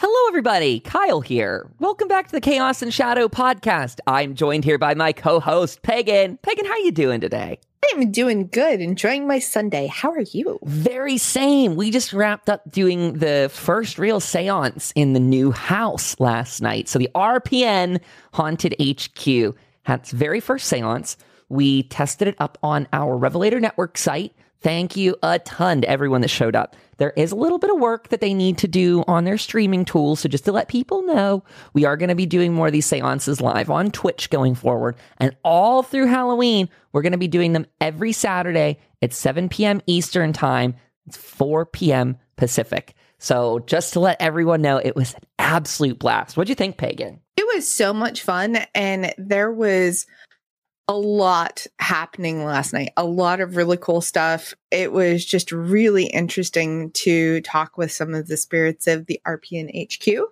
Hello, everybody. Kyle here. Welcome back to the Chaos and Shadow podcast. I'm joined here by my co-host Pagan. Pagan, how you doing today? I'm doing good, enjoying my Sunday. How are you? Very same. We just wrapped up doing the first real seance in the new house last night. So the RPN Haunted HQ had its very first seance. We tested it up on our Revelator Network site. Thank you a ton to everyone that showed up. There is a little bit of work that they need to do on their streaming tools. So just to let people know, we are going to be doing more of these seances live on Twitch going forward. And all through Halloween, we're going to be doing them every Saturday at 7 p.m. Eastern Time. It's 4 p.m. Pacific. So just to let everyone know, it was an absolute blast. What'd you think, Pagan? It was so much fun. And there was a lot happening last night, a lot of really cool stuff. It was just really interesting to talk with some of the spirits of the RPN HQ.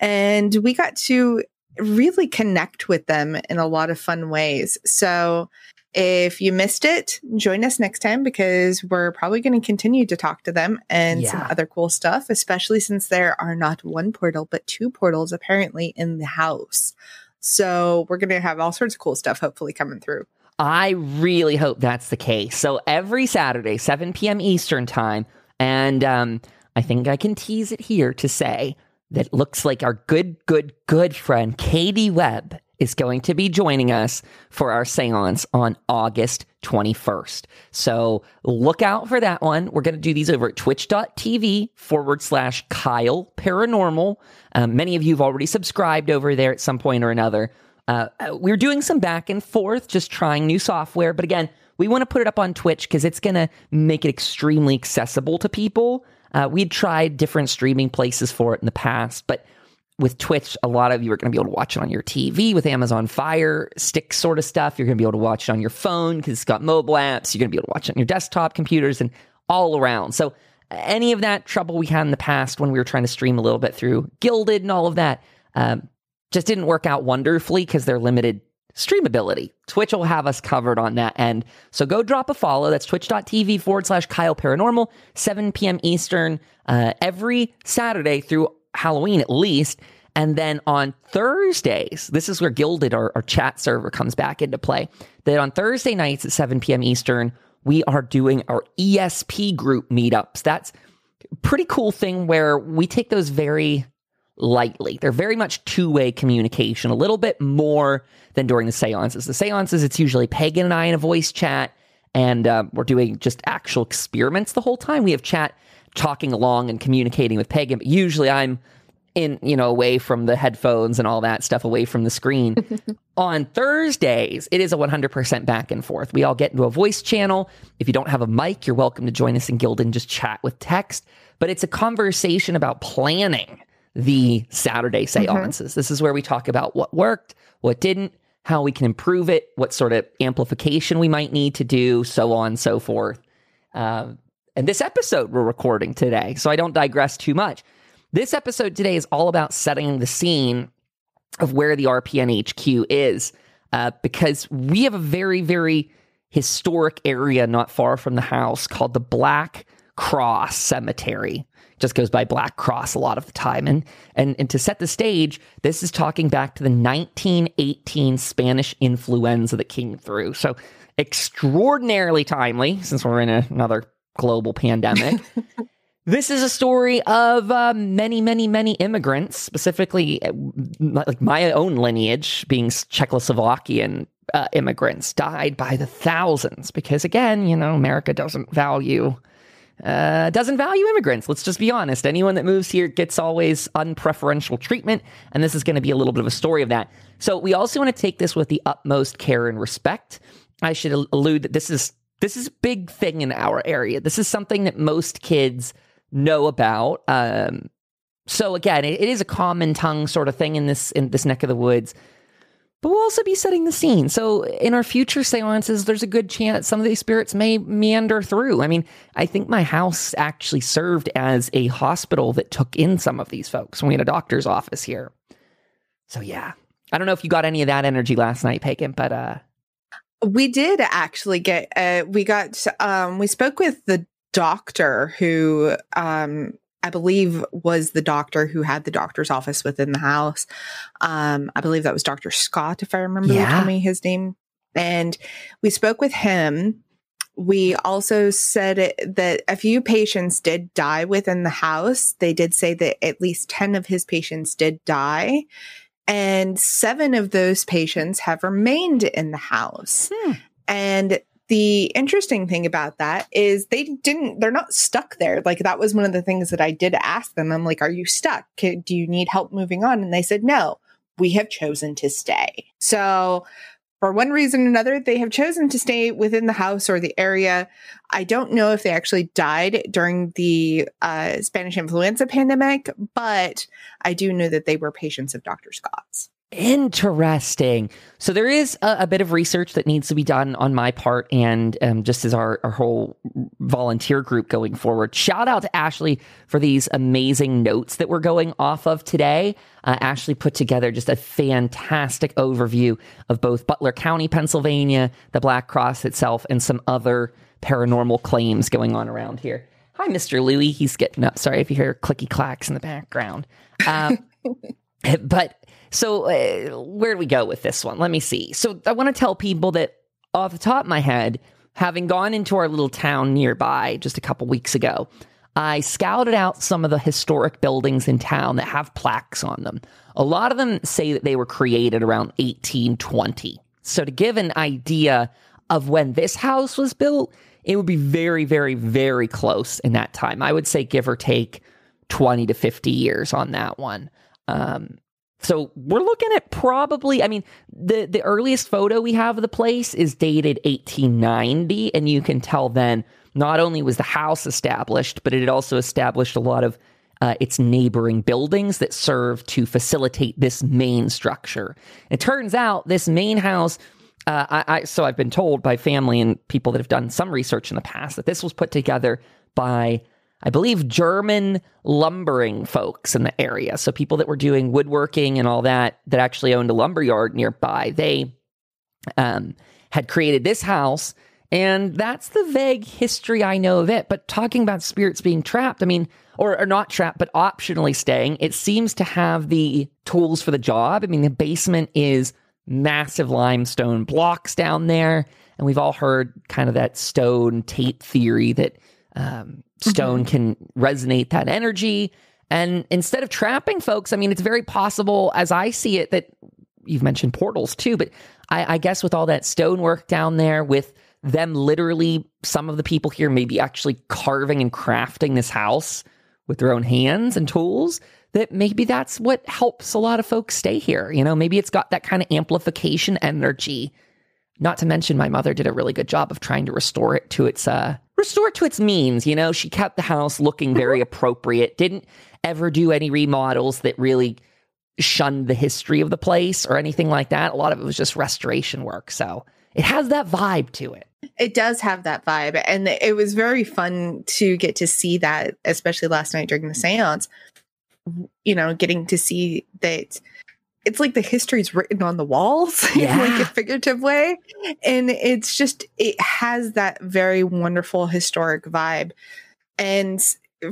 And we got to really connect with them in a lot of fun ways. So if you missed it, join us next time because we're probably going to continue to talk to them and yeah. some other cool stuff, especially since there are not one portal, but two portals apparently in the house. So we're going to have all sorts of cool stuff hopefully coming through. I really hope that's the case. So every Saturday, 7 p.m. Eastern time, and um, I think I can tease it here to say that looks like our good, good, good friend Katie Webb is going to be joining us for our seance on August 21st. So look out for that one. We're going to do these over at twitch.tv forward slash Kyle Paranormal. Um, many of you have already subscribed over there at some point or another. Uh, we're doing some back and forth, just trying new software. But again, we want to put it up on Twitch because it's going to make it extremely accessible to people. Uh, we'd tried different streaming places for it in the past, but with Twitch, a lot of you are going to be able to watch it on your TV with Amazon Fire Stick sort of stuff. You're going to be able to watch it on your phone because it's got mobile apps. You're going to be able to watch it on your desktop computers and all around. So, any of that trouble we had in the past when we were trying to stream a little bit through Guilded and all of that um, just didn't work out wonderfully because they're limited streamability. Twitch will have us covered on that end. So go drop a follow. That's twitch.tv forward slash Kyle Paranormal, 7 p.m. Eastern, uh, every Saturday through Halloween at least. And then on Thursdays, this is where Guilded, our, our chat server, comes back into play. That on Thursday nights at 7 p.m. Eastern, we are doing our ESP group meetups. That's pretty cool thing where we take those very lightly. They're very much two way communication, a little bit more than during the seances. The seances, it's usually Pagan and I in a voice chat, and uh, we're doing just actual experiments the whole time. We have chat talking along and communicating with Pagan, but usually I'm in, you know, away from the headphones and all that stuff, away from the screen. On Thursdays, it is a 100% back and forth. We all get into a voice channel. If you don't have a mic, you're welcome to join us in Guild and just chat with text. But it's a conversation about planning the Saturday seances. Mm-hmm. This is where we talk about what worked, what didn't, how we can improve it, what sort of amplification we might need to do, so on and so forth. Uh, and this episode we're recording today, so I don't digress too much. This episode today is all about setting the scene of where the RPN HQ is, uh, because we have a very, very historic area not far from the house called the Black Cross Cemetery. Just goes by Black Cross a lot of the time. And, and, and to set the stage, this is talking back to the 1918 Spanish influenza that came through. So extraordinarily timely since we're in a, another global pandemic. this is a story of uh, many, many, many immigrants, specifically uh, like my own lineage, being Czechoslovakian uh, immigrants, died by the thousands because, again, you know, America doesn't value. Uh, doesn't value immigrants. Let's just be honest. Anyone that moves here gets always unpreferential treatment, and this is going to be a little bit of a story of that. So we also want to take this with the utmost care and respect. I should allude that this is this is a big thing in our area. This is something that most kids know about. Um, so again, it, it is a common tongue sort of thing in this in this neck of the woods. But we'll also be setting the scene. So in our future seances, there's a good chance some of these spirits may meander through. I mean, I think my house actually served as a hospital that took in some of these folks. We had a doctor's office here. So yeah. I don't know if you got any of that energy last night, Pagan, but uh we did actually get, uh, we got, um, we spoke with the doctor who, um, I believe was the doctor who had the doctor's office within the house. Um, I believe that was Dr. Scott, if I remember Yeah. told me his name. And we spoke with him. We also said it, that a few patients did die within the house. They did say that at least 10 of his patients did die. And seven of those patients have remained in the house. Hmm. And the interesting thing about that is they didn't, they're not stuck there. Like that was one of the things that I did ask them. I'm like, are you stuck? Do you need help moving on? And they said, no, we have chosen to stay. So, for one reason or another, they have chosen to stay within the house or the area. I don't know if they actually died during the uh, Spanish influenza pandemic, but I do know that they were patients of Dr. Scott's. Interesting. So there is a, a bit of research that needs to be done on my part, and um, just as our, our whole volunteer group going forward. Shout out to Ashley for these amazing notes that we're going off of today. Uh, Ashley put together just a fantastic overview of both Butler County, Pennsylvania, the Black Cross itself, and some other paranormal claims going on around here. Hi, Mr. Louie. He's getting up. Sorry if you hear clicky clacks in the background. Um, but so uh, where do we go with this one? Let me see. So I want to tell people that off the top of my head, having gone into our little town nearby just a couple weeks ago, I scouted out some of the historic buildings in town that have plaques on them. A lot of them say that they were created around 1820. So to give an idea of when this house was built, it would be very, very, very close in that time. I would say give or take 20 to 50 years on that one. Um, so we're looking at probably, I mean, the, the earliest photo we have of the place is dated 1890. And you can tell then not only was the house established, but it also established a lot of uh, its neighboring buildings that served to facilitate this main structure. It turns out this main house, uh, I, I, so I've been told by family and people that have done some research in the past that this was put together by I believe German lumbering folks in the area. So people that were doing woodworking and all that that actually owned a lumber yard nearby. They um, had created this house, and that's the vague history I know of it. But talking about spirits being trapped, I mean, or, or not trapped, but optionally staying, it seems to have the tools for the job. I mean, the basement is massive limestone blocks down there, and we've all heard kind of that stone tape theory that um, stone can resonate that energy. And instead of trapping folks, I mean, it's very possible, as I see it, that you've mentioned portals too, but I, I guess with all that stonework down there, with them literally, some of the people here maybe actually carving and crafting this house with their own hands and tools, that maybe that's what helps a lot of folks stay here. You know, maybe it's got that kind of amplification energy. Not to mention, my mother did a really good job of trying to restore it to its uh, restore it to its means. You know, she kept the house looking very mm-hmm. appropriate. Didn't ever do any remodels that really shunned the history of the place or anything like that. A lot of it was just restoration work. So it has that vibe to it. It does have that vibe. And it was very fun to get to see that, especially last night during the seance. You know, getting to see that it's like the history's written on the walls in like a figurative way. And it's just, it has that very wonderful historic vibe. And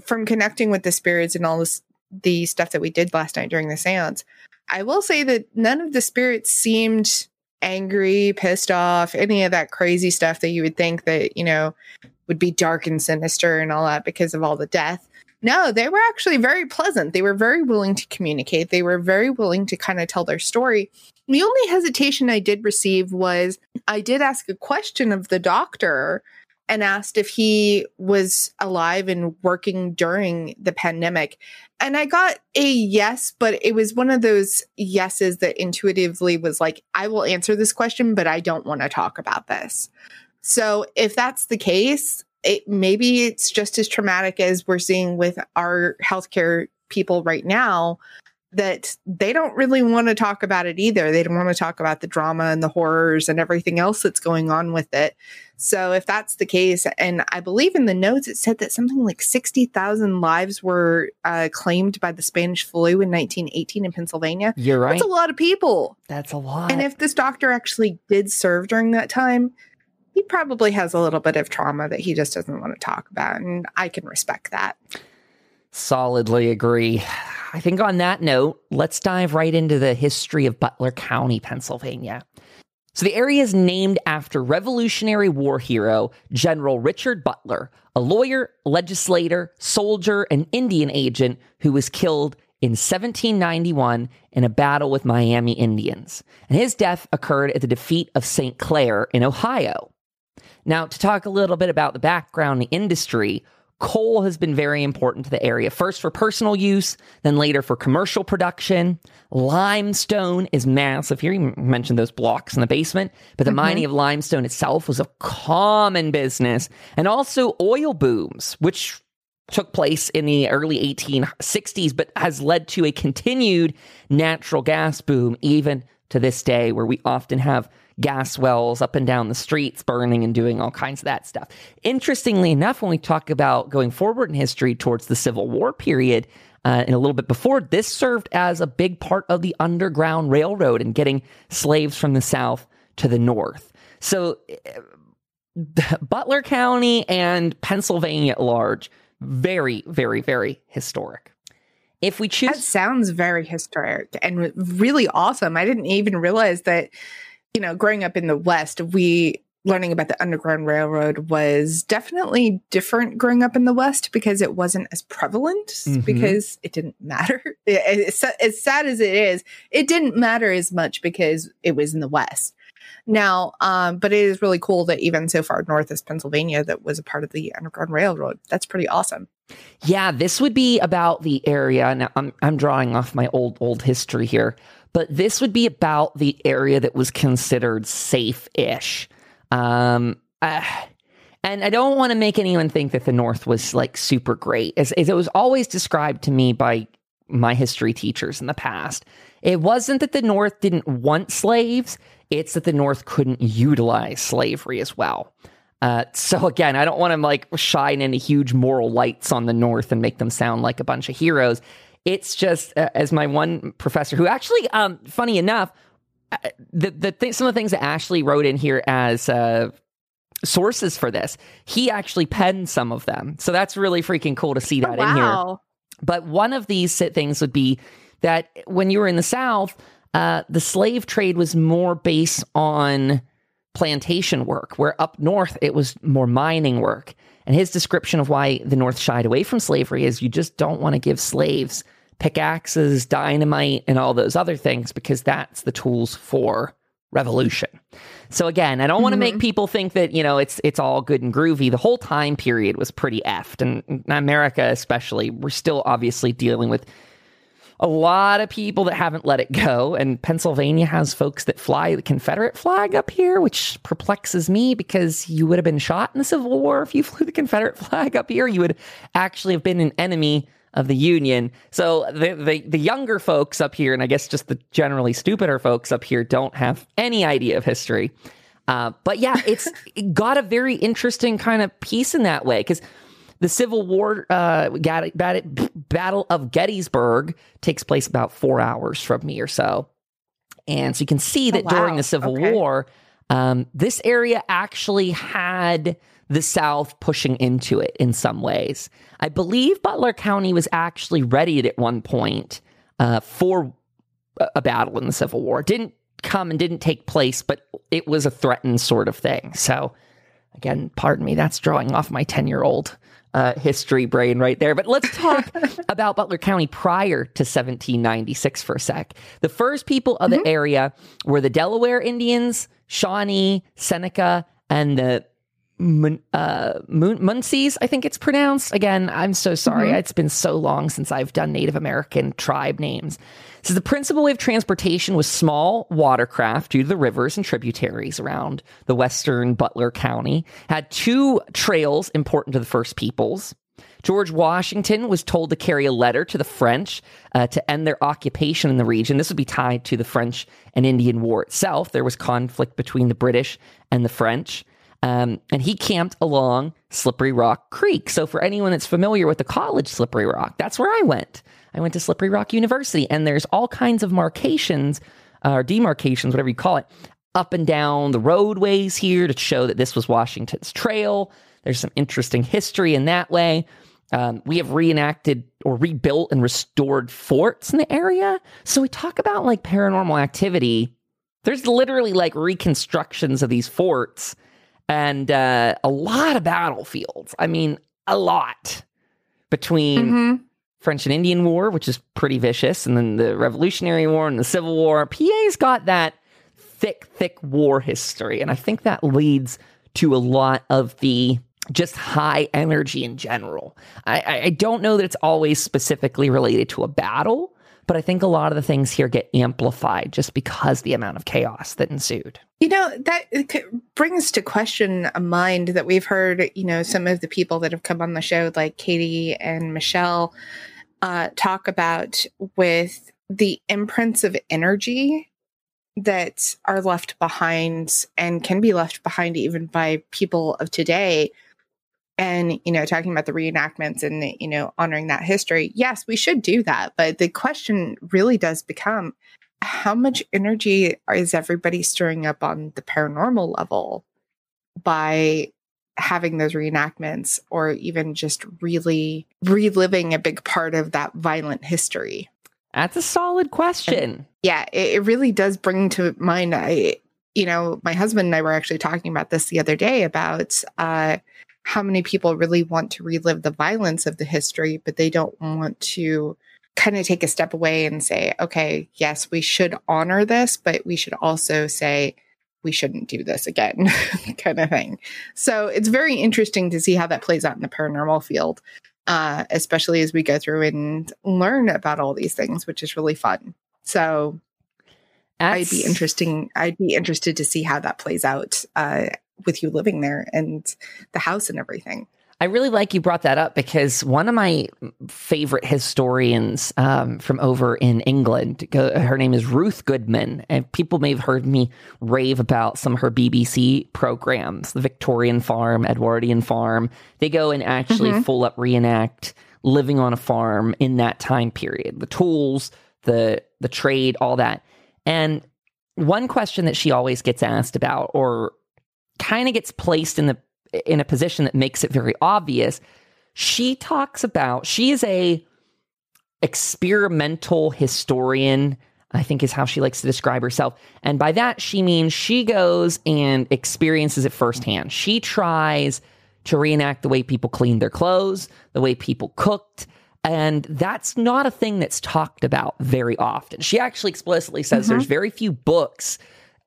from connecting with the spirits and all this, the stuff that we did last night during the seance, I will say that none of the spirits seemed angry, pissed off, any of that crazy stuff that you would think that, you know, would be dark and sinister and all that because of all the death. No, they were actually very pleasant. They were very willing to communicate. They were very willing to kind of tell their story. The only hesitation I did receive was I did ask a question of the doctor and asked if he was alive and working during the pandemic. And I got a yes, but it was one of those yeses that intuitively was like, I will answer this question, but I don't want to talk about this. So if that's the case, it maybe it's just as traumatic as we're seeing with our healthcare people right now that they don't really want to talk about it either. They don't want to talk about the drama and the horrors and everything else that's going on with it. So if that's the case, and I believe in the notes it said that something like 60,000 lives were uh, claimed by the Spanish flu in 1918 in Pennsylvania. You're right. That's a lot of people. That's a lot. And if this doctor actually did serve during that time, he probably has a little bit of trauma that he just doesn't want to talk about. And I can respect that. Solidly agree. I think on that note, let's dive right into the history of Butler County, Pennsylvania. So the area is named after Revolutionary War hero General Richard Butler, a lawyer, legislator, soldier, and Indian agent who was killed in 1791 in a battle with Miami Indians. And his death occurred at the defeat of St. Clair in Ohio. Now, to talk a little bit about the background, the industry, Coal has been very important to the area, first for personal use, then later for commercial production. Limestone is massive here. You mentioned those blocks in the basement, but the mm-hmm. mining of limestone itself was a common business. And also oil booms, which took place in the early 1860s, but has led to a continued natural gas boom even to this day, where we often have gas wells up and down the streets burning and doing all kinds of that stuff. Interestingly enough, when we talk about going forward in history towards the Civil War period, uh, and a little bit before, this served as a big part of the Underground Railroad and getting slaves from the South to the North. So, uh, Butler County and Pennsylvania at large, very, very, very historic. If we choose. That sounds very historic and really awesome. I didn't even realize that you know, growing up in the West, we learning about the Underground Railroad was definitely different growing up in the West because it wasn't as prevalent mm-hmm. because it didn't matter. It, as sad as it is, it didn't matter as much because it was in the West. Now, um, but it is really cool that even so far north as Pennsylvania that was a part of the Underground Railroad. That's pretty awesome. Yeah, this would be about the area. Now, I'm I'm drawing off my old old history here but this would be about the area that was considered safe ish. Um, uh, and I don't want to make anyone think that the North was like super great. As, as, it was always described to me by my history teachers in the past, it wasn't that the North didn't want slaves, it's that the North couldn't utilize slavery as well. Uh, so again, I don't want to like shine any huge moral lights on the North and make them sound like a bunch of heroes. It's just uh, as my one professor who actually, um, funny enough, uh, the the th- some of the things that Ashley wrote in here as uh, sources for this, he actually penned some of them. So that's really freaking cool to see that oh, wow. in here. But one of these things would be that when you were in the South, uh, the slave trade was more based on plantation work, where up north it was more mining work. And his description of why the North shied away from slavery is you just don't want to give slaves pickaxes, dynamite, and all those other things because that's the tools for revolution. So again, I don't want to make mm-hmm. people think that, you know, it's it's all good and groovy. The whole time period was pretty effed. And in America especially, we're still obviously dealing with a lot of people that haven't let it go. And Pennsylvania has folks that fly the Confederate flag up here, which perplexes me because you would have been shot in the Civil War if you flew the Confederate flag up here. You would actually have been an enemy of the Union. So the, the, the younger folks up here, and I guess just the generally stupider folks up here, don't have any idea of history. Uh, but yeah, it's it got a very interesting kind of piece in that way because the Civil War uh, Battle of Gettysburg takes place about four hours from me or so. And so you can see that oh, wow. during the Civil okay. War, um, this area actually had the South pushing into it in some ways. I believe Butler County was actually readied at one point uh, for a battle in the Civil War. It didn't come and didn't take place, but it was a threatened sort of thing. So, again, pardon me, that's drawing off my 10 year old uh, history brain right there. But let's talk about Butler County prior to 1796 for a sec. The first people of mm-hmm. the area were the Delaware Indians, Shawnee, Seneca, and the Mun- uh, Munsee's, I think it's pronounced. Again, I'm so sorry. Mm-hmm. It's been so long since I've done Native American tribe names. So the principal way of transportation was small watercraft due to the rivers and tributaries around the western Butler County. Had two trails important to the first peoples. George Washington was told to carry a letter to the French uh, to end their occupation in the region. This would be tied to the French and Indian War itself. There was conflict between the British and the French. Um, and he camped along Slippery Rock Creek. So, for anyone that's familiar with the college Slippery Rock, that's where I went. I went to Slippery Rock University, and there's all kinds of markations uh, or demarcations, whatever you call it, up and down the roadways here to show that this was Washington's trail. There's some interesting history in that way. Um, we have reenacted or rebuilt and restored forts in the area. So we talk about like paranormal activity. There's literally like reconstructions of these forts and uh, a lot of battlefields. I mean, a lot between Mhm. French and Indian War, which is pretty vicious, and then the Revolutionary War and the Civil War. PA's got that thick, thick war history. And I think that leads to a lot of the just high energy in general. I, I don't know that it's always specifically related to a battle, but I think a lot of the things here get amplified just because the amount of chaos that ensued. You know, that brings to question a mind that we've heard, you know, some of the people that have come on the show, like Katie and Michelle, uh, talk about with the imprints of energy that are left behind and can be left behind even by people of today. And, you know, talking about the reenactments and, you know, honoring that history. Yes, we should do that. But the question really does become how much energy is everybody stirring up on the paranormal level by having those reenactments or even just really reliving a big part of that violent history That's a solid question. yeah it, it really does bring to mind i you know my husband and i were actually talking about this the other day about uh how many people really want to relive the violence of the history but they don't want to kind of take a step away and say okay yes we should honor this but we should also say we shouldn't do this again kind of thing so it's very interesting to see how that plays out in the paranormal field uh, especially as we go through and learn about all these things which is really fun so I'd be That's- interesting. I'd be interested to see how that plays out uh, with you living there and the house and everything. I really like you brought that up because one of my favorite historians um, from over in England, her name is Ruth Goodman, and people may have heard me rave about some of her BBC programs, the Victorian Farm, Edwardian Farm. They go and actually Mhm. full up reenact living on a farm in that time period, the tools, the the trade, all that. And one question that she always gets asked about, or kind of gets placed in the in a position that makes it very obvious. She talks about she is a experimental historian, I think is how she likes to describe herself. And by that she means she goes and experiences it firsthand. She tries to reenact the way people cleaned their clothes, the way people cooked, and that's not a thing that's talked about very often. She actually explicitly says mm-hmm. there's very few books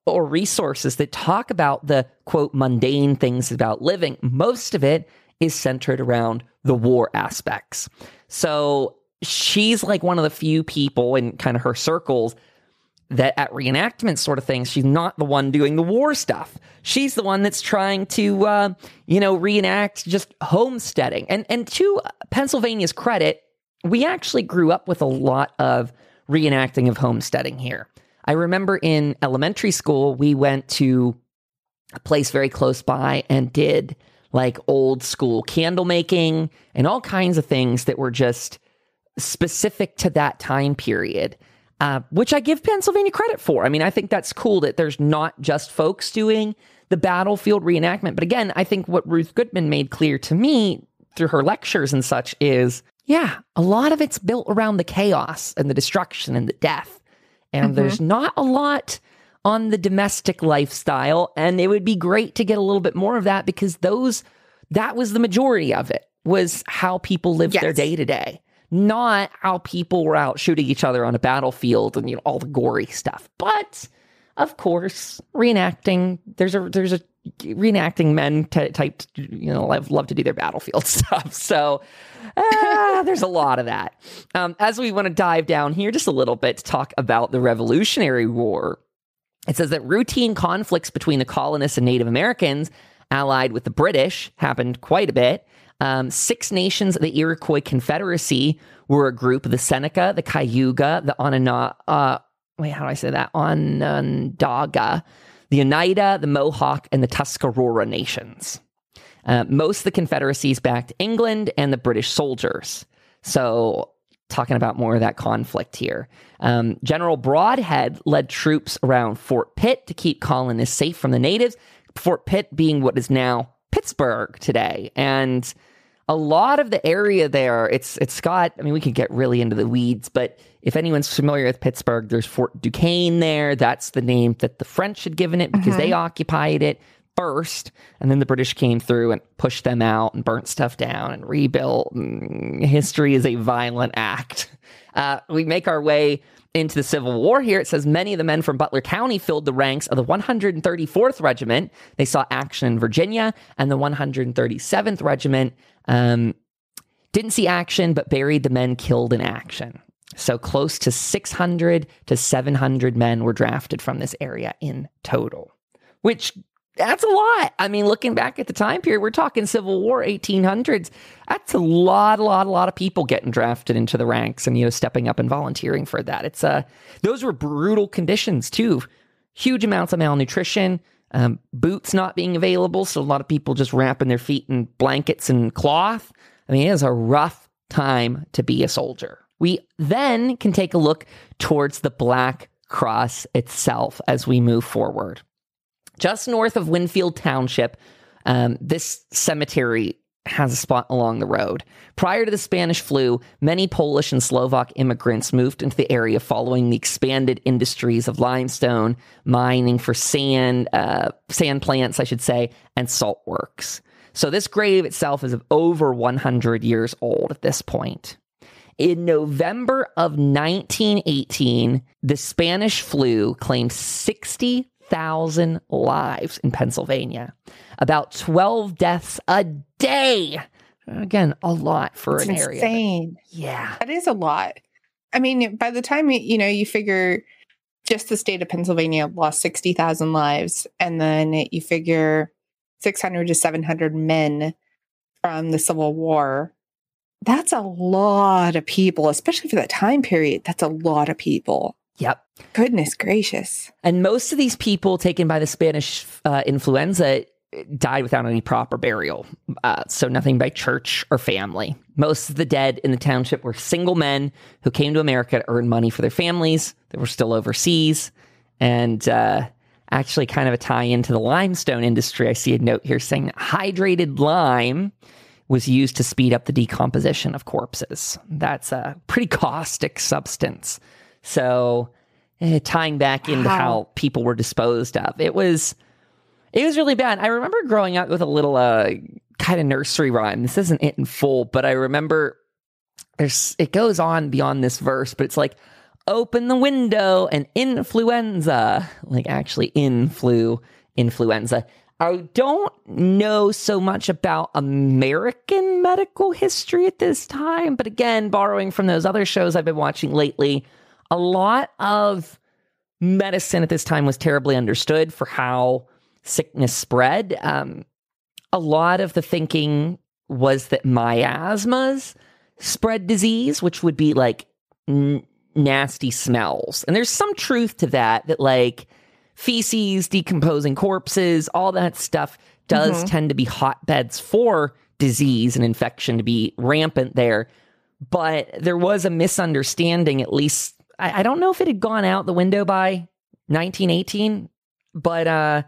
or resources that talk about the quote mundane things about living. Most of it is centered around the war aspects. So she's like one of the few people in kind of her circles that at reenactment sort of things, she's not the one doing the war stuff. She's the one that's trying to, uh, you know, reenact just homesteading. And and to Pennsylvania's credit, we actually grew up with a lot of reenacting of homesteading here. I remember in elementary school, we went to a place very close by and did like old school candle making and all kinds of things that were just specific to that time period, uh, which I give Pennsylvania credit for. I mean, I think that's cool that there's not just folks doing the battlefield reenactment. But again, I think what Ruth Goodman made clear to me through her lectures and such is yeah, a lot of it's built around the chaos and the destruction and the death. And Mhm. there's not a lot on the domestic lifestyle. And it would be great to get a little bit more of that because those, that was the majority of it, was how people lived their day to day, not how people were out shooting each other on a battlefield and, you know, all the gory stuff. But of course, reenacting, there's a, there's a, reenacting men t- type, you know, love, love to do their battlefield stuff. So, ah, there's a lot of that. Um, as we want to dive down here just a little bit to talk about the Revolutionary War, it says that routine conflicts between the colonists and Native Americans, allied with the British, happened quite a bit. Um, six nations of the Iroquois Confederacy were a group: the Seneca, the Cayuga, the Onondaga, Uh, wait, how do I say that? Onondaga, the Oneida, the Mohawk, and the Tuscarora nations. Uh, most of the confederacies backed England and the British soldiers. So, talking about more of that conflict here. Um, General Brodhead led troops around Fort Pitt to keep colonists safe from the natives. Fort Pitt being what is now Pittsburgh today. And a lot of the area there, it's it's got. I mean, we could get really into the weeds, but if anyone's familiar with Pittsburgh, there's Fort Duquesne there. That's the name that the French had given it because mm-hmm. they occupied it first, and then the British came through and pushed them out and burnt stuff down and rebuilt. And history is a violent act. Uh, we make our way into the Civil War here. It says many of the men from Butler County filled the ranks of the 134th Regiment. They saw action in Virginia, and the 137th Regiment um, didn't see action, but buried the men killed in action. So close to 600 to 700 men were drafted from this area in total, which that's a lot. I mean, looking back at the time period, we're talking Civil War, 1800s. That's a lot, a lot, a lot of people getting drafted into the ranks and you know stepping up and volunteering for that. It's uh, those were brutal conditions too. Huge amounts of malnutrition, um, boots not being available, so a lot of people just wrapping their feet in blankets and cloth. I mean, it is a rough time to be a soldier. We then can take a look towards the Black Cross itself as we move forward. Just north of Winfield Township, um, this cemetery has a spot along the road. Prior to the Spanish flu, many Polish and Slovak immigrants moved into the area following the expanded industries of limestone, mining for sand, uh, sand plants, I should say, and salt works. So this grave itself is over 100 years old at this point. In November of 1918, the Spanish flu claimed 60 thousand lives in Pennsylvania, about 12 deaths a day. Again, a lot for it's an area. Insane. Yeah. That is a lot. I mean, by the time you know, you figure just the state of Pennsylvania lost 60,000 lives, and then you figure 600 to 700 men from the Civil War. That's a lot of people, especially for that time period. That's a lot of people. Yep. Goodness gracious. And most of these people taken by the Spanish uh, influenza died without any proper burial. Uh, so nothing by church or family. Most of the dead in the township were single men who came to America to earn money for their families that were still overseas. And uh, actually, kind of a tie into the limestone industry. I see a note here saying hydrated lime was used to speed up the decomposition of corpses. That's a pretty caustic substance. So eh, tying back into wow. how people were disposed of, it was it was really bad. I remember growing up with a little uh, kind of nursery rhyme. This isn't it in full, but I remember there's it goes on beyond this verse, but it's like open the window and influenza, like actually influ influenza. I don't know so much about American medical history at this time, but again, borrowing from those other shows I've been watching lately, a lot of medicine at this time was terribly understood for how sickness spread. Um, a lot of the thinking was that miasmas spread disease, which would be like n- nasty smells. And there's some truth to that, that like feces, decomposing corpses, all that stuff does mm-hmm. tend to be hotbeds for disease and infection to be rampant there. But there was a misunderstanding, at least I, I don't know if it had gone out the window by 1918, but uh,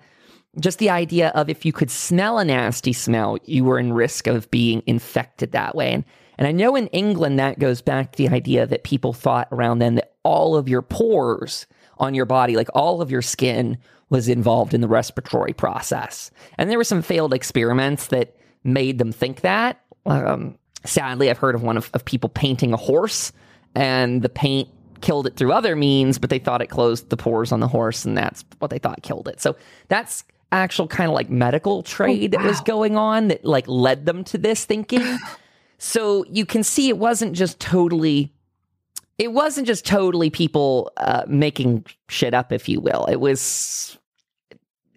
just the idea of if you could smell a nasty smell, you were in risk of being infected that way. And, and I know in England that goes back to the idea that people thought around then that all of your pores on your body, like all of your skin, was involved in the respiratory process. And there were some failed experiments that made them think that. Um, sadly, I've heard of one of, of people painting a horse, and the paint killed it through other means, but they thought it closed the pores on the horse, and that's what they thought killed it. So that's actual kind of like medical trade oh, wow. that was going on that like led them to this thinking. so you can see it wasn't just totally it wasn't just totally people uh, making shit up, if you will. It was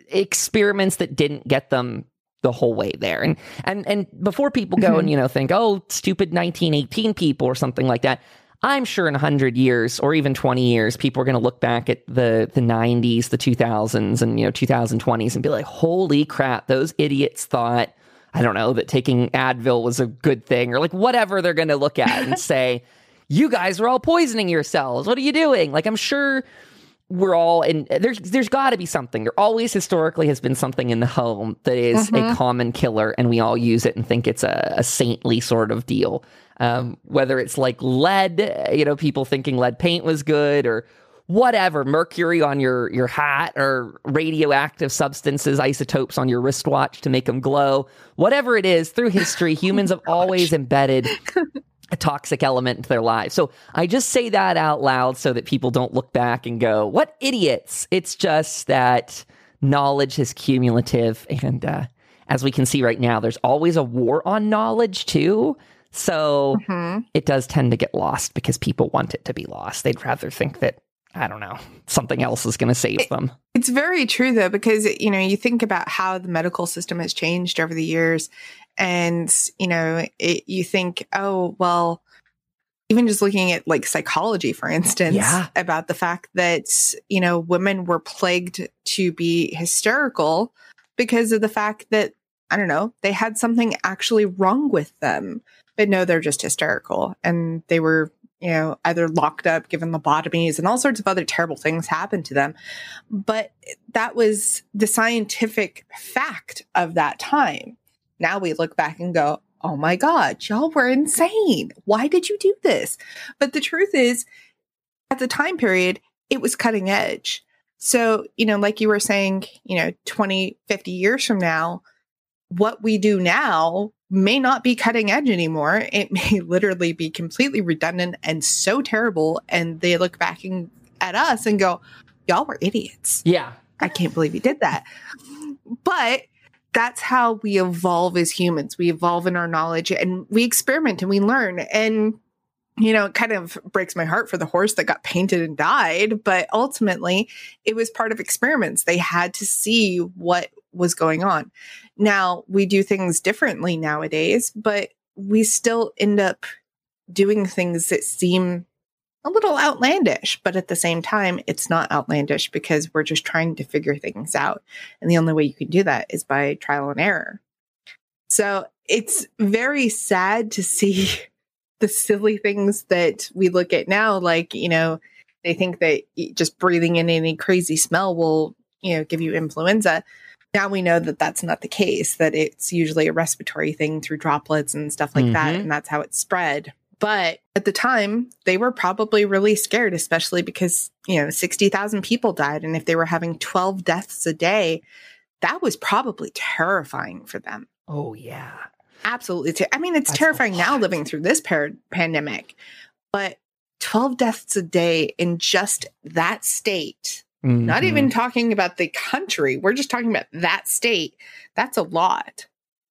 experiments that didn't get them the whole way there. And and and before people go and mm-hmm. you know think, oh, stupid 1918 people or something like that. I'm sure in 100 years or even 20 years, people are going to look back at the, the 90s, the 2000s, and you know 2020s and be like, holy crap, those idiots thought, I don't know, that taking Advil was a good thing or like whatever they're going to look at and say, you guys are all poisoning yourselves. What are you doing? Like, I'm sure we're all and there's there's got to be something. There always historically has been something in the home that is Mhm. a common killer, and we all use it and think it's a, a saintly sort of deal. Um, whether it's like lead, you know, people thinking lead paint was good, or whatever, mercury on your your hat, or radioactive substances, isotopes on your wristwatch to make them glow. Whatever it is, through history, humans have always embedded a toxic element into their lives. So I just say that out loud so that people don't look back and go, "What idiots!" It's just that knowledge is cumulative, and uh, as we can see right now, there's always a war on knowledge too. So Mhm. it does tend to get lost because people want it to be lost. They'd rather think that I don't know something else is going to save them. It's very true though, because you know, you think about how the medical system has changed over the years, and you know, it, you think, oh, well, even just looking at like psychology, for instance, Yeah. about the fact that you know women were plagued to be hysterical because of the fact that I don't know they had something actually wrong with them, but no, they're just hysterical, and they were you know either locked up, given lobotomies, and all sorts of other terrible things happened to them but that was the scientific fact of that time. Now we look back and go, oh my God, y'all were insane. Why did you do this? But the truth is, at the time period, it was cutting edge. So, you know, like you were saying, you know, 20, 50 years from now, what we do now may not be cutting edge anymore. It may literally be completely redundant and so terrible. And they look back and, at us and go, y'all were idiots. Yeah, I can't believe you did that. But that's how we evolve as humans. We evolve in our knowledge and we experiment and we learn. And, you know, it kind of breaks my heart for the horse that got painted and died. But ultimately, it was part of experiments. They had to see what was going on. Now, we do things differently nowadays, but we still end up doing things that seem a little outlandish, but at the same time, it's not outlandish because we're just trying to figure things out. And the only way you can do that is by trial and error. So it's very sad to see the silly things that we look at now. Like, you know, they think that just breathing in any crazy smell will, you know, give you influenza. Now we know that that's not the case, that it's usually a respiratory thing through droplets and stuff like that. Mhm. And that's how it's spread. But at the time, they were probably really scared, especially because, you know, 60,000 people died. And if they were having 12 deaths a day, that was probably terrifying for them. oh yeah. Absolutely. Ter- I mean, it's That's terrifying now living through this par- pandemic, but 12 deaths a day in just that state, not Mhm. even talking about the country, we're just talking about that state. That's a lot,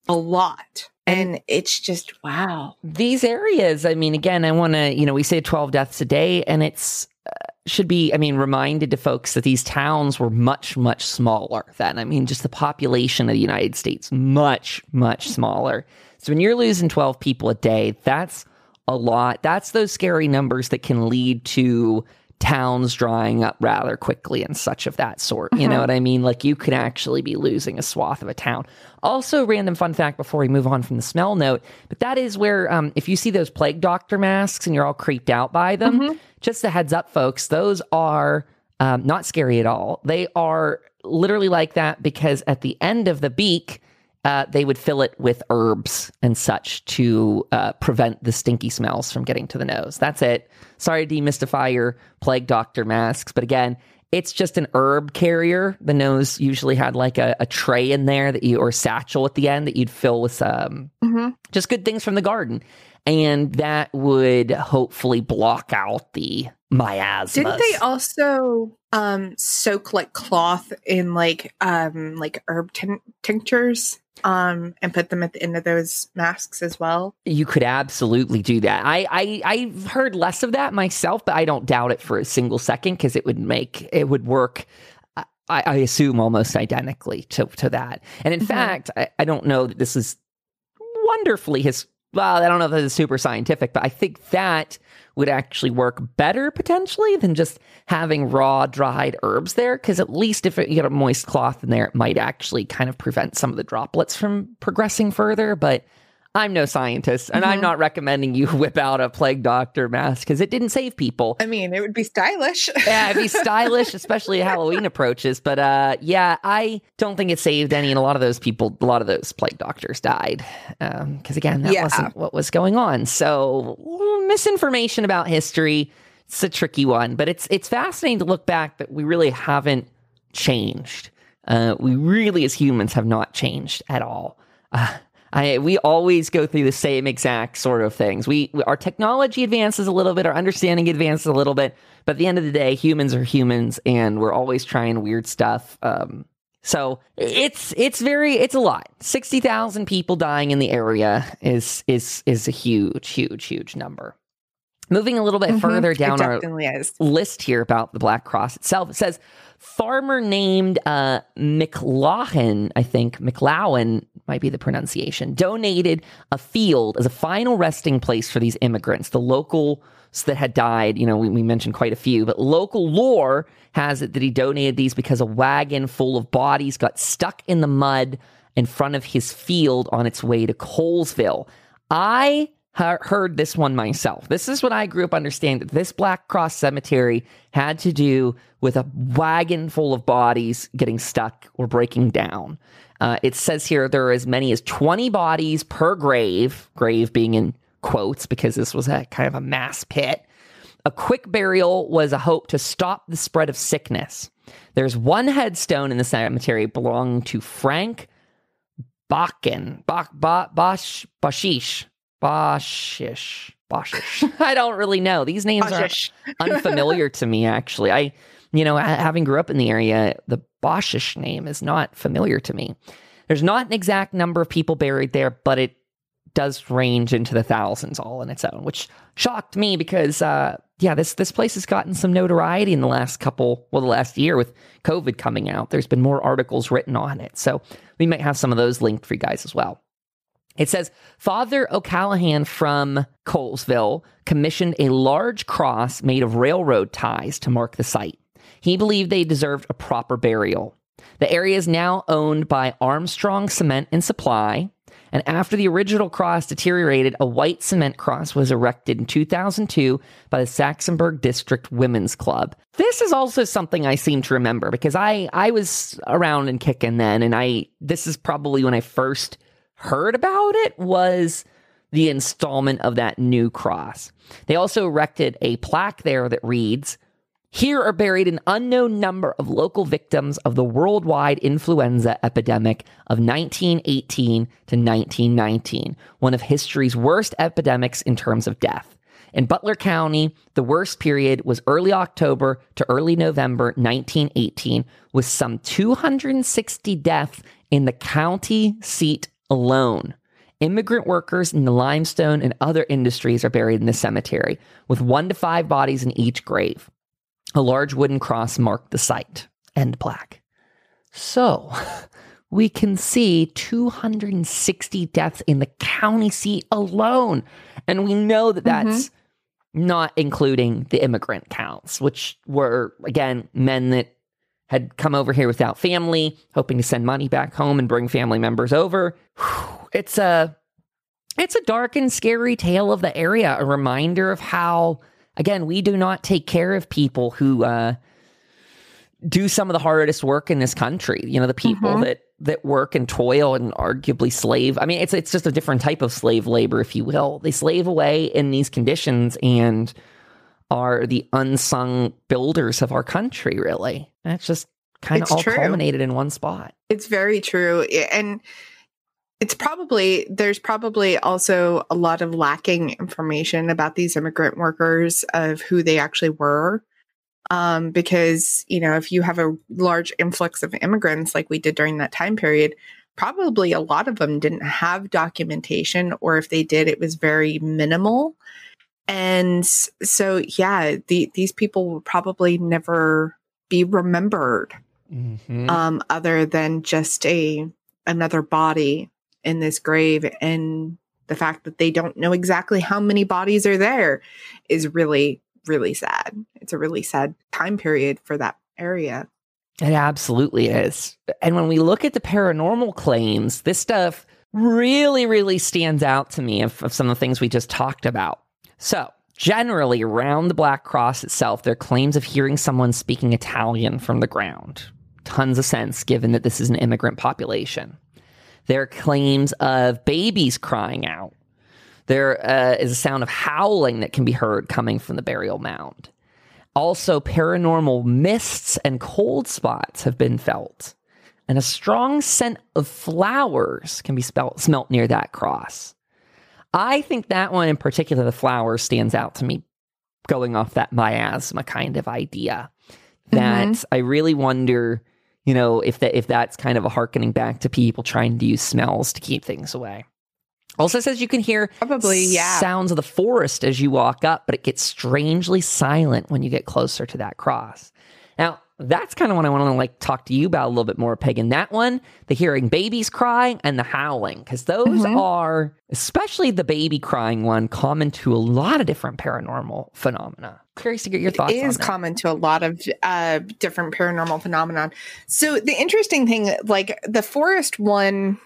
a lot. And it's just, wow. these areas i mean again i want to you know we say 12 deaths a day and it's uh, should be i mean reminded to folks that these towns were much much smaller then i mean just the population of the united states much much smaller so when you're losing 12 people a day that's a lot that's those scary numbers that can lead to towns drying up rather quickly and such of that sort you know Mhm. what i mean like you could actually be losing a swath of a town also, random fun fact before we move on from the smell note, but that is where um, if you see those plague doctor masks and you're all creeped out by them, Mhm. just a heads up, folks, those are um, not scary at all. They are literally like that because at the end of the beak, uh, they would fill it with herbs and such to uh, prevent the stinky smells from getting to the nose. That's it. Sorry to demystify your plague doctor masks, but again, it's just an herb carrier. The nose usually had like a, a tray in there that you or satchel at the end that you'd fill with um, Mhm. just good things from the garden. And that would hopefully block out the miasmas. Didn't they also um soak like cloth in like um like herb tin- tinctures um and put them at the end of those masks as well? You could absolutely do that. I, I I've heard less of that myself, but I don't doubt it for a single second because it would make it would work. I, I assume almost identically to to that. And in Mhm. fact, I, I don't know that this is wonderfully his. Well, I don't know if this is super scientific, but I think that would actually work better potentially than just having raw dried herbs there. Because at least if it, you get a moist cloth in there, it might actually kind of prevent some of the droplets from progressing further. But I'm no scientist, and I'm Mhm. not recommending you whip out a plague doctor mask because it didn't save people. I mean, it would be stylish. yeah, it'd be stylish, especially Halloween approaches. But uh, yeah, I don't think it saved any, and a lot of those people, a lot of those plague doctors died because again, that Yeah. wasn't what was going on. So misinformation about history, it's a tricky one, but it's it's fascinating to look back that we really haven't changed. Uh, we really, as humans, have not changed at all. Uh, I, we always go through the same exact sort of things. We, we our technology advances a little bit, our understanding advances a little bit, but at the end of the day, humans are humans, and we're always trying weird stuff. Um, so it's it's very it's a lot. Sixty thousand people dying in the area is is is a huge, huge, huge number. Moving a little bit Mhm. further down our is. list here about the Black Cross itself. It says farmer named uh, McLaughlin, I think McLowan might be the pronunciation, donated a field as a final resting place for these immigrants. The locals that had died, you know, we, we mentioned quite a few, but local lore has it that he donated these because a wagon full of bodies got stuck in the mud in front of his field on its way to Colesville. I heard this one myself. This is what I grew up understanding this Black Cross Cemetery had to do with a wagon full of bodies getting stuck or breaking down. Uh, it says here there are as many as 20 bodies per grave, grave being in quotes because this was a kind of a mass pit. A quick burial was a hope to stop the spread of sickness. There's one headstone in the cemetery belonging to Frank Bakken, Bach, ba, Bosh, Bashish, Boshish, Boshish. I don't really know. These names are unfamiliar to me, actually. I, you know, having grew up in the area, the Boshish name is not familiar to me. There's not an exact number of people buried there, but it does range into the thousands all on its own, which shocked me because, uh, yeah, this this place has gotten some notoriety in the last couple, well, the last year with COVID coming out. There's been more articles written on it, so we might have some of those linked for you guys as well. It says Father O'Callahan from Colesville commissioned a large cross made of railroad ties to mark the site. He believed they deserved a proper burial. The area is now owned by Armstrong Cement and Supply. And after the original cross deteriorated, a white cement cross was erected in 2002 by the Saxonburg District Women's Club. This is also something I seem to remember because I, I was around and kicking then, and I this is probably when I first heard about it was the installment of that new cross. They also erected a plaque there that reads, here are buried an unknown number of local victims of the worldwide influenza epidemic of 1918 to 1919, one of history's worst epidemics in terms of death. In Butler County, the worst period was early October to early November 1918, with some 260 deaths in the county seat alone. Immigrant workers in the limestone and other industries are buried in the cemetery, with one to five bodies in each grave. A large wooden cross marked the site. End plaque. So, we can see 260 deaths in the county seat alone. And we know that mm-hmm. that's not including the immigrant counts, which were, again, men that had come over here without family, hoping to send money back home and bring family members over. It's a it's a dark and scary tale of the area, a reminder of how again, we do not take care of people who uh, do some of the hardest work in this country. You know, the people Mhm. that that work and toil and arguably slave. I mean, it's it's just a different type of slave labor, if you will. They slave away in these conditions and are the unsung builders of our country. Really, and it's just kind of all true. culminated in one spot. It's very true. And it's probably, there's probably also a lot of lacking information about these immigrant workers of who they actually were. Um, because, you know, if you have a large influx of immigrants like we did during that time period, probably a lot of them didn't have documentation, or if they did, it was very minimal. And so, yeah, the, these people will probably never be remembered Mhm. um, other than just a another body in this grave and the fact that they don't know exactly how many bodies are there is really really sad it's a really sad time period for that area It absolutely is. And when we look at the paranormal claims, this stuff really, really stands out to me of, of some of the things we just talked about. So, generally, around the Black Cross itself, there are claims of hearing someone speaking Italian from the ground. Tons of sense given that this is an immigrant population. There are claims of babies crying out. There uh, is a sound of howling that can be heard coming from the burial mound. Also, paranormal mists and cold spots have been felt and a strong scent of flowers can be smelt near that cross. I think that one in particular, the flowers, stands out to me going off that miasma kind of idea. That mm-hmm. I really wonder, you know, if that if that's kind of a harkening back to people trying to use smells to keep things away. Also says you can hear probably yeah. sounds of the forest as you walk up, but it gets strangely silent when you get closer to that cross. Now, that's kind of what I want to like talk to you about a little bit more, Peg. Pagan. That one, the hearing babies crying and the howling, because those mm-hmm. are, especially the baby crying one, common to a lot of different paranormal phenomena. Curious to get your thoughts. It is common to a lot of uh, different paranormal phenomenon. So the interesting thing, like the forest one,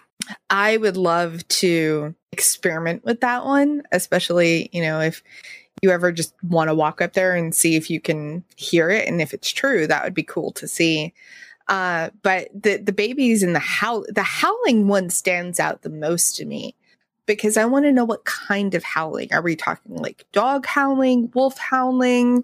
I would love to experiment with that one, especially you know if you ever just want to walk up there and see if you can hear it and if it's true, that would be cool to see. Uh, but the the babies and the howl the howling one stands out the most to me because I want to know what kind of howling. Are we talking like dog howling, wolf howling,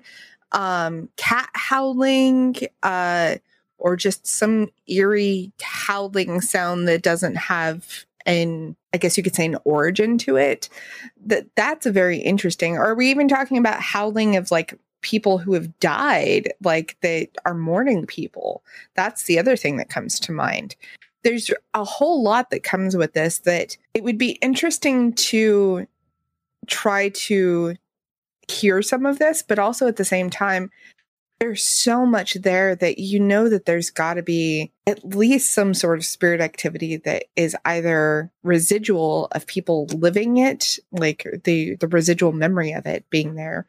um, cat howling, uh, or just some eerie howling sound that doesn't have an I guess you could say an origin to it. That that's a very interesting. Are we even talking about howling of like people who have died, like they are mourning people? That's the other thing that comes to mind. There's a whole lot that comes with this that it would be interesting to try to hear some of this, but also at the same time, there's so much there that you know that there's got to be at least some sort of spirit activity that is either residual of people living it like the the residual memory of it being there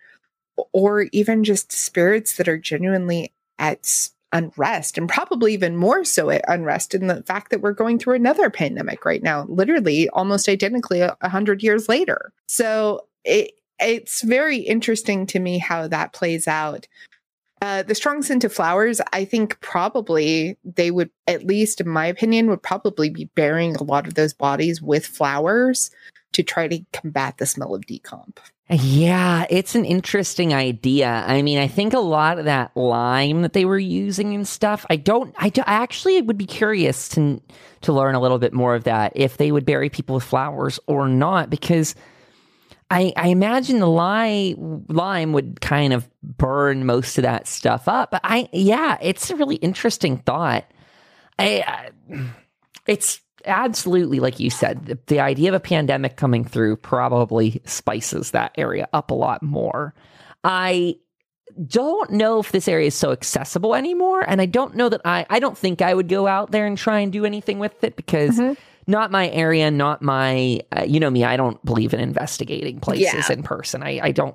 or even just spirits that are genuinely at unrest and probably even more so at unrest in the fact that we're going through another pandemic right now literally almost identically a, a hundred years later. So it it's very interesting to me how that plays out uh, the strong scent of flowers, I think probably they would, at least in my opinion, would probably be burying a lot of those bodies with flowers to try to combat the smell of decomp. Yeah, it's an interesting idea. I mean, I think a lot of that lime that they were using and stuff. I don't. I, do, I actually would be curious to to learn a little bit more of that if they would bury people with flowers or not, because I, I imagine the lime lime would kind of burn most of that stuff up. But I, yeah, it's a really interesting thought. I, uh, it's absolutely like you said. The, the idea of a pandemic coming through probably spices that area up a lot more. I don't know if this area is so accessible anymore, and I don't know that I. I don't think I would go out there and try and do anything with it because. Mm-hmm not my area, not my, uh, you know me, I don't believe in investigating places yeah. in person. I, I don't,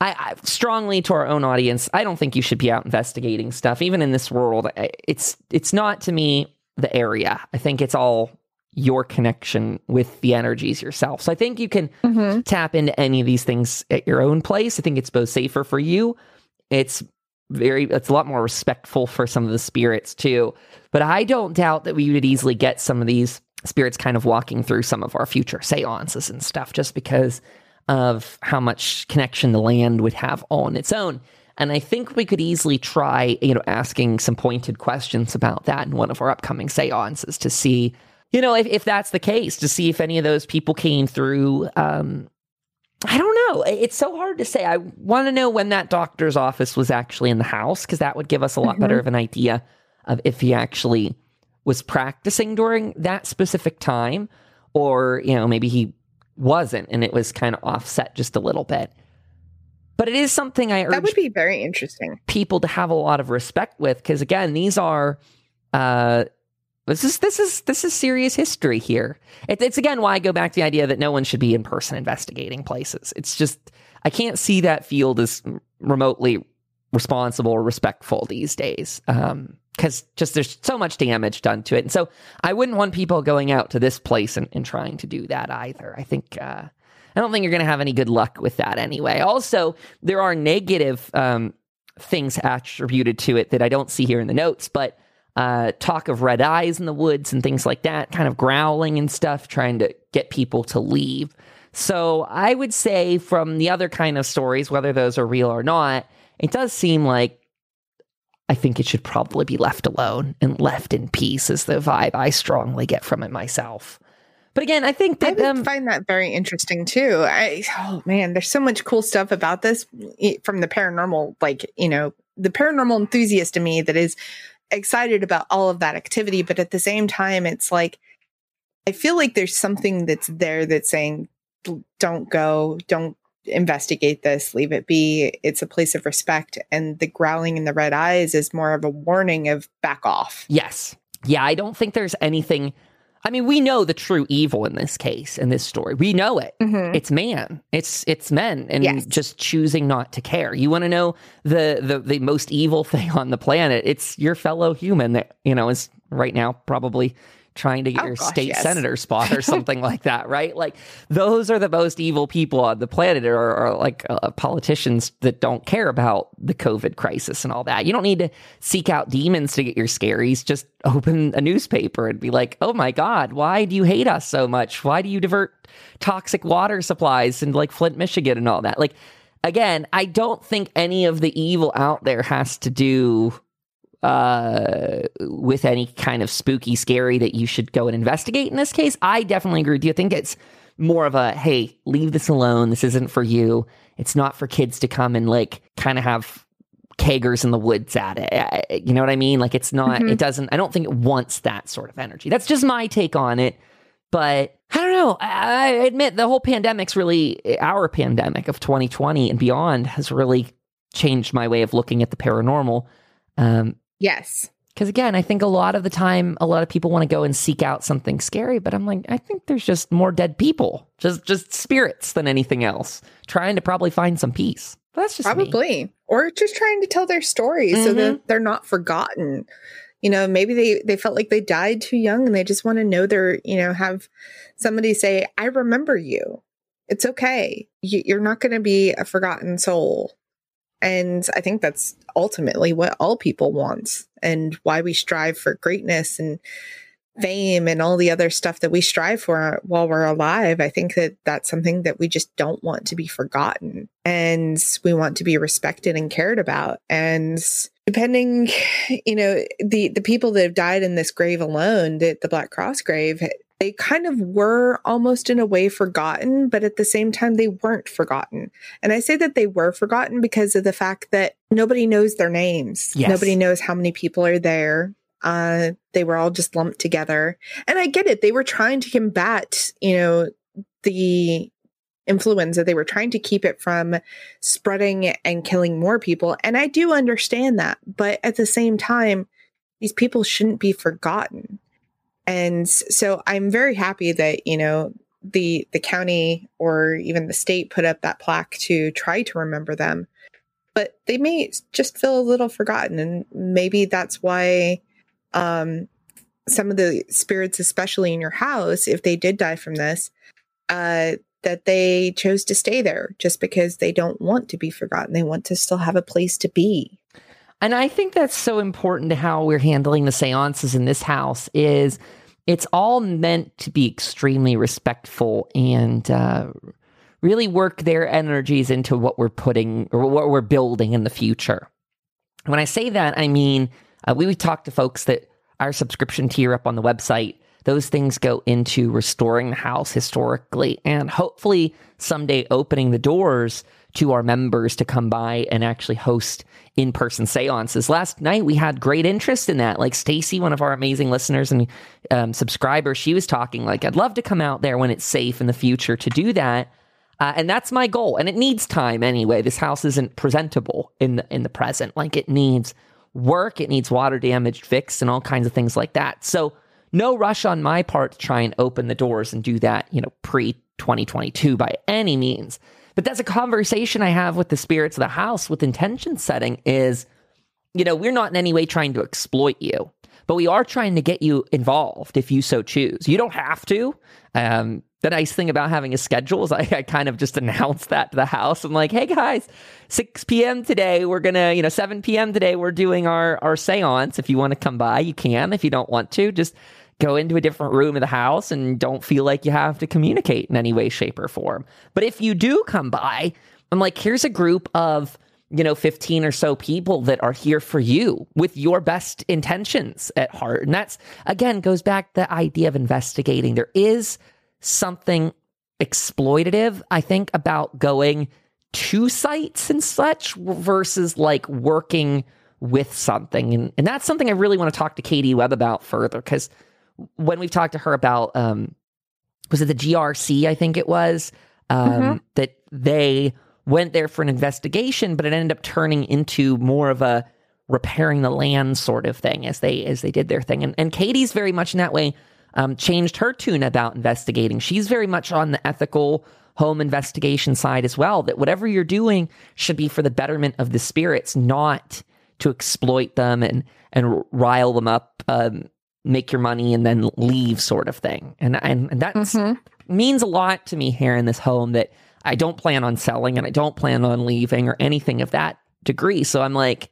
I, I, strongly to our own audience, I don't think you should be out investigating stuff, even in this world. It's, it's not to me the area. I think it's all your connection with the energies yourself. So I think you can mm-hmm. tap into any of these things at your own place. I think it's both safer for you. It's very it's a lot more respectful for some of the spirits too. But I don't doubt that we would easily get some of these spirits kind of walking through some of our future seances and stuff just because of how much connection the land would have on its own. And I think we could easily try, you know, asking some pointed questions about that in one of our upcoming seances to see, you know, if, if that's the case, to see if any of those people came through. Um, I don't know. It's so hard to say. I want to know when that doctor's office was actually in the house because that would give us a lot mm-hmm. better of an idea of if he actually was practicing during that specific time, or, you know, maybe he wasn't and it was kind of offset just a little bit. But it is something I urge that would be very interesting people to have a lot of respect with because again, these are uh, this is this is this is serious history here. It, it's again why I go back to the idea that no one should be in person investigating places. It's just I can't see that field as remotely responsible or respectful these days. Um, because just there's so much damage done to it. And so I wouldn't want people going out to this place and, and trying to do that either. I think, uh, I don't think you're going to have any good luck with that anyway. Also, there are negative um, things attributed to it that I don't see here in the notes, but uh, talk of red eyes in the woods and things like that, kind of growling and stuff, trying to get people to leave. So I would say from the other kind of stories, whether those are real or not, it does seem like I think it should probably be left alone and left in peace, is the vibe I strongly get from it myself. But again, I think that I um, find that very interesting too. I oh man, there's so much cool stuff about this from the paranormal, like you know, the paranormal enthusiast in me that is excited about all of that activity. But at the same time, it's like I feel like there's something that's there that's saying, "Don't go, don't investigate this, leave it be. It's a place of respect. And the growling in the red eyes is more of a warning of back off. Yes. Yeah, I don't think there's anything. I mean, we know the true evil in this case, in this story. We know it. Mm-hmm. It's man. It's it's men, and yes. just choosing not to care. You want to know the, the the most evil thing on the planet? It's your fellow human that you know is right now probably trying to get oh, your gosh, state yes. senator spot or something like that, right? Like those are the most evil people on the planet, or, or like uh, politicians that don't care about the COVID crisis and all that. You don't need to seek out demons to get your scaries. Just open a newspaper and be like, "Oh my God, why do you hate us so much? Why do you divert toxic water supplies in like Flint, Michigan, and all that?" Like. Again, I don't think any of the evil out there has to do uh, with any kind of spooky, scary that you should go and investigate in this case. I definitely agree Do you. Think it's more of a hey, leave this alone. This isn't for you. It's not for kids to come and like kind of have keggers in the woods at it. You know what I mean? Like it's not, mm-hmm. it doesn't, I don't think it wants that sort of energy. That's just my take on it. But I don't know. I admit the whole pandemic's really, our pandemic of 2020 and beyond has really changed my way of looking at the paranormal. Um, Yes. Because again, I think a lot of the time, a lot of people want to go and seek out something scary, but I'm like, I think there's just more dead people, just just spirits than anything else, trying to probably find some peace. But that's just probably, me. or just trying to tell their story mm-hmm. so that mm-hmm. they're not forgotten. You know, maybe they they felt like they died too young, and they just want to know they're you know have somebody say, "I remember you." It's okay. You're not going to be a forgotten soul. And I think that's ultimately what all people want and why we strive for greatness and fame and all the other stuff that we strive for while we're alive. I think that that's something that we just don't want to be forgotten and we want to be respected and cared about. And depending, you know, the, the people that have died in this grave alone, the, the Black Cross grave, they kind of were almost in a way forgotten, but at the same time, they weren't forgotten. And I say that they were forgotten because of the fact that nobody knows their names. Yes. Nobody knows how many people are there. Uh, they were all just lumped together. And I get it. They were trying to combat, you know, the influenza. They were trying to keep it from spreading and killing more people. And I do understand that. But at the same time, these people shouldn't be forgotten. And so I'm very happy that, you know, the the county or even the state put up that plaque to try to remember them. But they may just feel a little forgotten and maybe that's why um some of the spirits especially in your house if they did die from this uh that they chose to stay there just because they don't want to be forgotten. They want to still have a place to be. And I think that's so important to how we're handling the seances in this house is it's all meant to be extremely respectful and uh, really work their energies into what we're putting or what we're building in the future. When I say that, I mean, uh, we would talk to folks that our subscription tier up on the website, those things go into restoring the house historically and hopefully someday opening the doors to our members to come by and actually host in person seances. Last night we had great interest in that. Like Stacy, one of our amazing listeners and um, subscribers, she was talking like, I'd love to come out there when it's safe in the future to do that. Uh, and that's my goal. And it needs time anyway. This house isn't presentable in the, in the present. Like it needs work, it needs water damage fixed, and all kinds of things like that. So no rush on my part to try and open the doors and do that, you know, pre 2022 by any means. But that's a conversation I have with the spirits of the house with intention setting is, you know, we're not in any way trying to exploit you, but we are trying to get you involved if you so choose. You don't have to. Um, the nice thing about having a schedule is I, I, kind of just announced that to the house. I'm like, hey guys, 6 p.m. today, we're gonna, you know, 7 p.m. today, we're doing our our seance. If you want to come by, you can. If you don't want to, just go into a different room of the house and don't feel like you have to communicate in any way, shape, or form. But if you do come by, I'm like, here's a group of you know 15 or so people that are here for you with your best intentions at heart and that's again goes back to the idea of investigating there is something exploitative, I think, about going to sites and such versus like working with something. And, and that's something I really want to talk to Katie Webb about further because when we've talked to her about, um, was it the GRC? I think it was, um, mm-hmm. that they went there for an investigation, but it ended up turning into more of a repairing the land sort of thing as they as they did their thing. And, and Katie's very much in that way um, changed her tune about investigating. She's very much on the ethical home investigation side as well, that whatever you're doing should be for the betterment of the spirits, not to exploit them and, and rile them up, um, make your money and then leave sort of thing. And, and, and that mm-hmm. means a lot to me here in this home that I don't plan on selling and I don't plan on leaving or anything of that degree. So I'm like,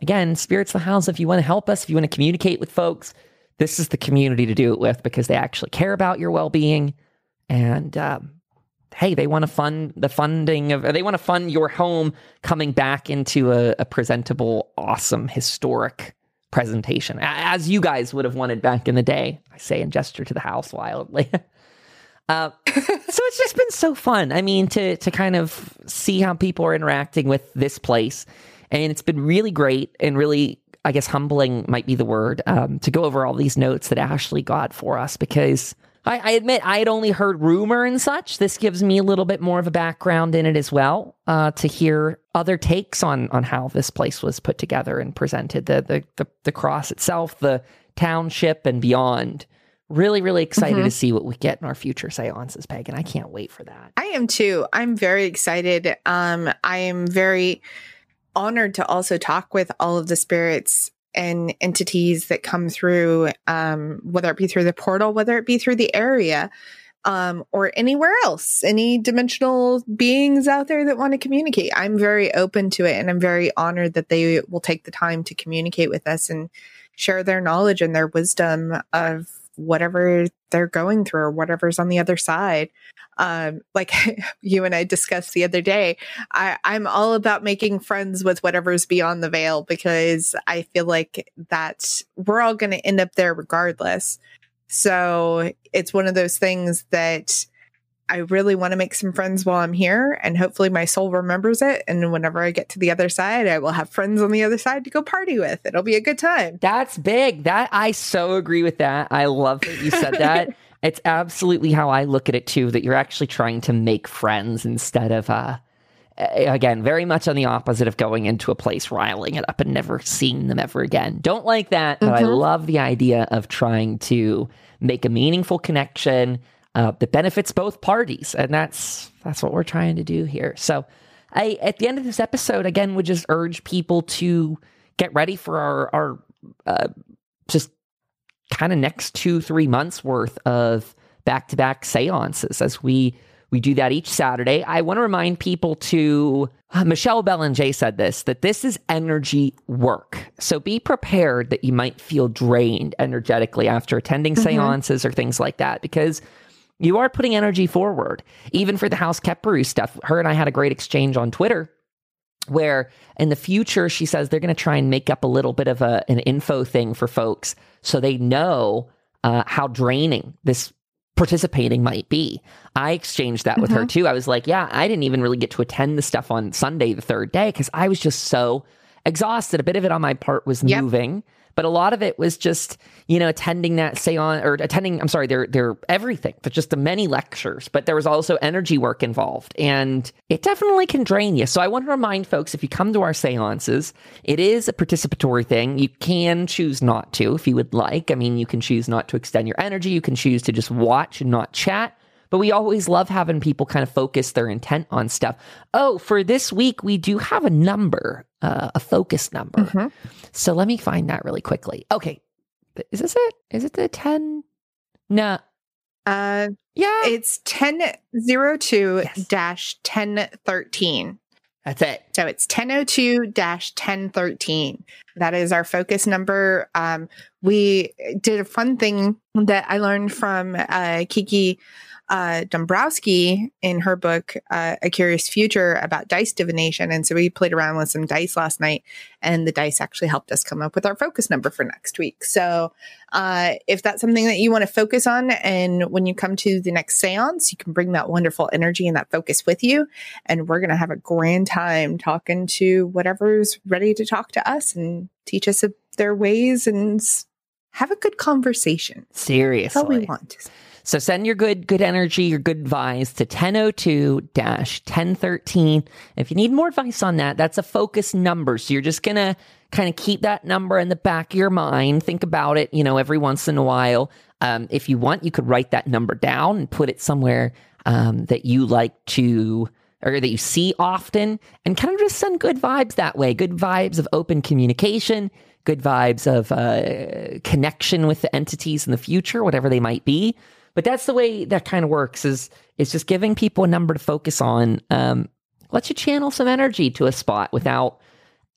again, spirits of the house, if you want to help us, if you want to communicate with folks, this is the community to do it with because they actually care about your well being. And um, hey, they want to fund the funding of, they want to fund your home coming back into a, a presentable, awesome, historic presentation, as you guys would have wanted back in the day. I say and gesture to the house wildly. Uh, so it's just been so fun. I mean, to to kind of see how people are interacting with this place, and it's been really great and really I guess humbling might be the word, um, to go over all these notes that Ashley got for us because I, I, admit I had only heard rumor and such. This gives me a little bit more of a background in it as well uh, to hear other takes on on how this place was put together and presented. The the the, the cross itself, the township, and beyond. Really, really excited mm-hmm. to see what we get in our future seances, Peg, and I can't wait for that. I am too. I'm very excited. Um, I am very honored to also talk with all of the spirits and entities that come through, um, whether it be through the portal, whether it be through the area, um, or anywhere else, any dimensional beings out there that want to communicate. I'm very open to it and I'm very honored that they will take the time to communicate with us and share their knowledge and their wisdom of whatever they're going through or whatever's on the other side um, like you and I discussed the other day, I, I'm all about making friends with whatever's beyond the veil because I feel like that we're all going to end up there regardless. So it's one of those things that I really want to make some friends while I'm here, and hopefully my soul remembers it. And whenever I get to the other side, I will have friends on the other side to go party with. It'll be a good time. That's big. That I so agree with that. I love that you said that. It's absolutely how I look at it too, that you're actually trying to make friends instead of, uh, again, very much on the opposite of going into a place, riling it up and never seeing them ever again. Don't like that, but mm-hmm. I love the idea of trying to make a meaningful connection uh, that benefits both parties. And that's, that's what we're trying to do here. So I, at the end of this episode, again, would just urge people to get ready for our, our, uh, just kind of next two, three months worth of back to back seances as we we do that each Saturday. I want to remind people to uh, Michelle Belanger said this that this is energy work. So be prepared that you might feel drained energetically after attending mm-hmm. seances or things like that because you are putting energy forward. Even for the House Kheperu stuff, her and I had a great exchange on Twitter where in the future she says they're going to try and make up a little bit of a, an info thing for folks so they know uh, how draining this participating might be. I exchanged that mm-hmm. with her mm-hmm. too. I was like, yeah, I didn't even really get to attend the stuff on Sunday, the third day, because I was just so exhausted. A bit of it on my part was yep. moving but a lot of it was just you know attending that seance or attending i'm sorry they're they're everything but just the many lectures but there was also energy work involved and it definitely can drain you so i want to remind folks if you come to our seances it is a participatory thing you can choose not to if you would like i mean you can choose not to extend your energy you can choose to just watch and not chat but we always love having people kind of focus their intent on stuff. Oh, for this week, we do have a number, uh, a focus number. Mhm. So let me find that really quickly. Okay. Is this it? Is it the 10? No. Uh, Yeah. it's 1002 dash 1013. That's it. So it's 1002 1013. That is our focus number. Um, we did a fun thing that I learned from uh, Kiki uh, Dombrowski in her book, uh, A Curious Future, about dice divination. And so we played around with some dice last night, and the dice actually helped us come up with our focus number for next week. So uh, if that's something that you want to focus on, and when you come to the next seance, you can bring that wonderful energy and that focus with you and we're going to have a grand time talking to whatever's ready to talk to us and teach us their ways and have a good conversation. Seriously. That's all we want. So send your good good energy, your good vibes to 1002-1013. If you need more advice on that, that's a focus number. So you're just going to kind of keep that number in the back of your mind. Think about it, you know, every once in a while. Um, if you want, you could write that number down and put it somewhere um, that you like to or that you see often and kind of just send good vibes that way. Good vibes of open communication, good vibes of uh, connection with the entities in the future, whatever they might be. But that's the way that kind of works is is just giving people a number to focus on. Um, lets you channel some energy to a spot without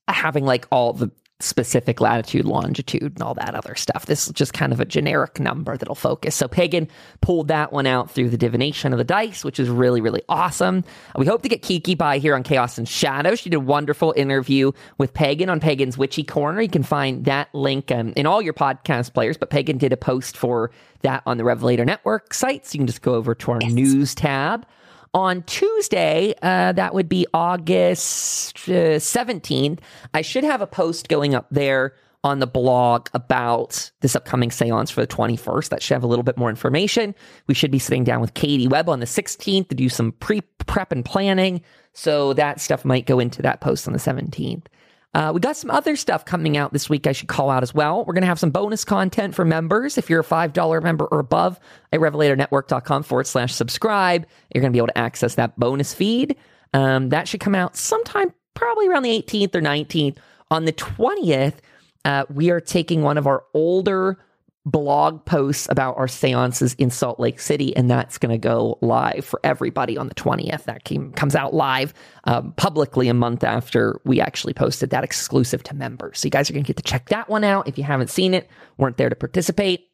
having like all the specific latitude, longitude, and all that other stuff. This is just kind of a generic number that'll focus. So Pagan pulled that one out through the divination of the dice, which is really, really awesome. We hope to get Kiki by here on Chaos and Shadow. She did a wonderful interview with Pagan on Pagan's Witchy Corner. You can find that link um, in all your podcast players, but Pagan did a post for that on the Revelator Network site. So you can just go over to our news tab. On Tuesday, uh, that would be August uh, 17th, I should have a post going up there on the blog about this upcoming seance for the 21st. That should have a little bit more information. We should be sitting down with Katie Webb on the 16th to do some pre prep and planning. So that stuff might go into that post on the 17th. Uh, we got some other stuff coming out this week I should call out as well. We're going to have some bonus content for members. If you're a $5 member or above at revelatornetwork.com forward slash subscribe, you're going to be able to access that bonus feed. Um, that should come out sometime probably around the 18th or 19th. On the 20th, uh, we are taking one of our older blog posts about our seances in Salt Lake City, and that's going to go live for everybody on the 20th. That came, comes out live um, publicly a month after we actually posted that exclusive to members. So you guys are going to get to check that one out if you haven't seen it, weren't there to participate.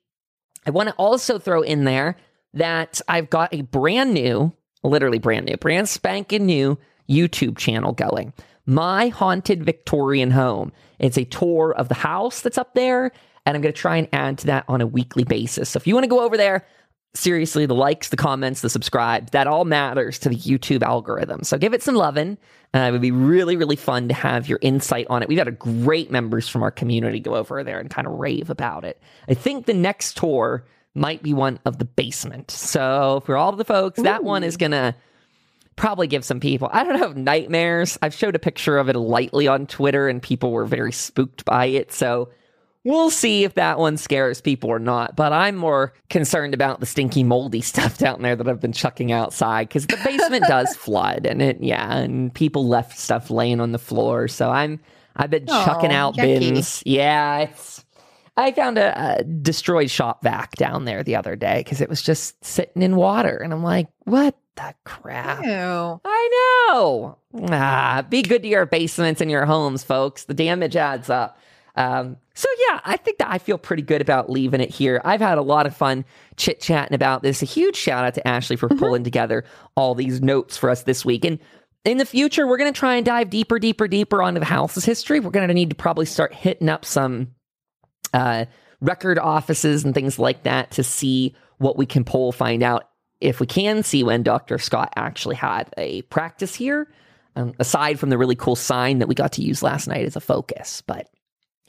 I want to also throw in there that I've got a brand new, literally brand new, brand spanking new YouTube channel going. My Haunted Victorian Home. It's a tour of the house that's up there, and I'm going to try and add to that on a weekly basis. So if you want to go over there, seriously, the likes, the comments, the subscribe, that all matters to the YouTube algorithm. So give it some loving. Uh, it would be really, really fun to have your insight on it. We've got a great members from our community go over there and kind of rave about it. I think the next tour might be one of the basement. So for all the folks, that one is going to probably give some people, I don't know, nightmares. I've showed a picture of it lightly on Twitter and people were very spooked by it. So we'll see if that one scares people or not. But I'm more concerned about the stinky, moldy stuff down there that I've been chucking outside because the basement does flood and it, yeah, and people left stuff laying on the floor. So I'm, I've been chucking out yucky. bins. Yeah, it's. I found a, a destroyed shop vac down there the other day because it was just sitting in water, and I'm like, "What the crap?" Ew. I know. Ah, be good to your basements and your homes, folks. The damage adds up. Um, so yeah, I think that I feel pretty good about leaving it here. I've had a lot of fun chit chatting about this. A huge shout out to Ashley for pulling together all these notes for us this week. And in the future, we're going to try and dive deeper, deeper, deeper onto the house's history. We're going to need to probably start hitting up some uh, record offices and things like that to see what we can pull, find out if we can see when Dr. Scott actually had a practice here, um, aside from the really cool sign that we got to use last night as a focus. But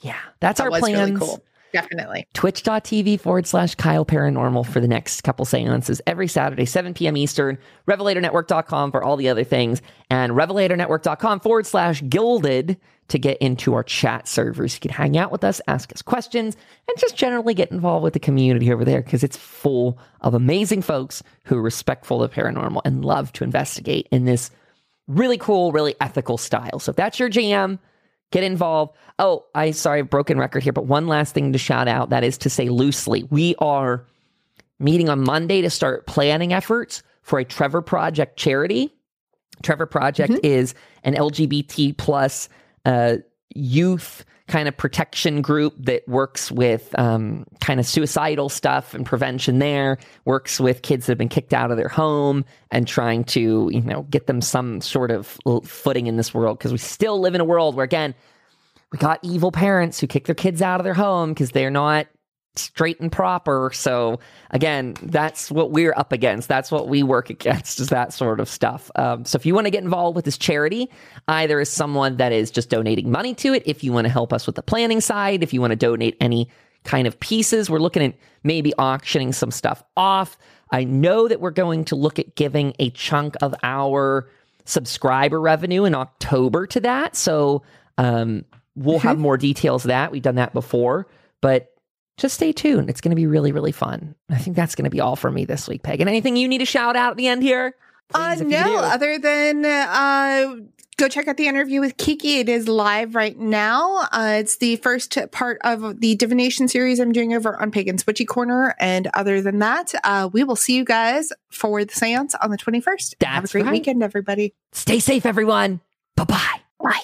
yeah, that's That our plans. really cool. Definitely. Twitch.tv forward slash Kyle Paranormal for the next couple seances every Saturday, 7 p.m. Eastern. RevelatorNetwork.com for all the other things. And RevelatorNetwork.com forward slash guilded to get into our chat servers. You can hang out with us, ask us questions, and just generally get involved with the community over there because it's full of amazing folks who are respectful of paranormal and love to investigate in this really cool, really ethical style. So if that's your jam, get involved. Oh, I sorry, broken record here, but one last thing to shout out that is to say loosely, we are meeting on Monday to start planning efforts for a Trevor Project charity. Trevor Project mm-hmm. is an LGBT plus uh, youth kind of protection group that works with um, kind of suicidal stuff and prevention there works with kids that have been kicked out of their home and trying to you know get them some sort of footing in this world. Because we still live in a world where again we got evil parents who kick their kids out of their home because they're not straight and proper. So again, that's what we're up against. That's what we work against is that sort of stuff. Um, so if you want to get involved with this charity, either as someone that is just donating money to it, if you want to help us with the planning side, if you want to donate any kind of pieces, we're looking at maybe auctioning some stuff off. I know that we're going to look at giving a chunk of our subscriber revenue in October to that. So um, we'll have mm-hmm. more details of that. We've done that before, but just stay tuned. It's going to be really, really fun. I think that's going to be all for me this week, Peg. And anything you need to shout out at the end here? Please, uh, no, other than uh, go check out the interview with Kiki. It is live right now. Uh, it's the first part of the divination series I'm doing over on Pagan's Witchy Corner. And other than that, uh, we will see you guys for the seance on the 21st. That's Have a great right. weekend, everybody. Stay safe, everyone. Bye-bye. Bye.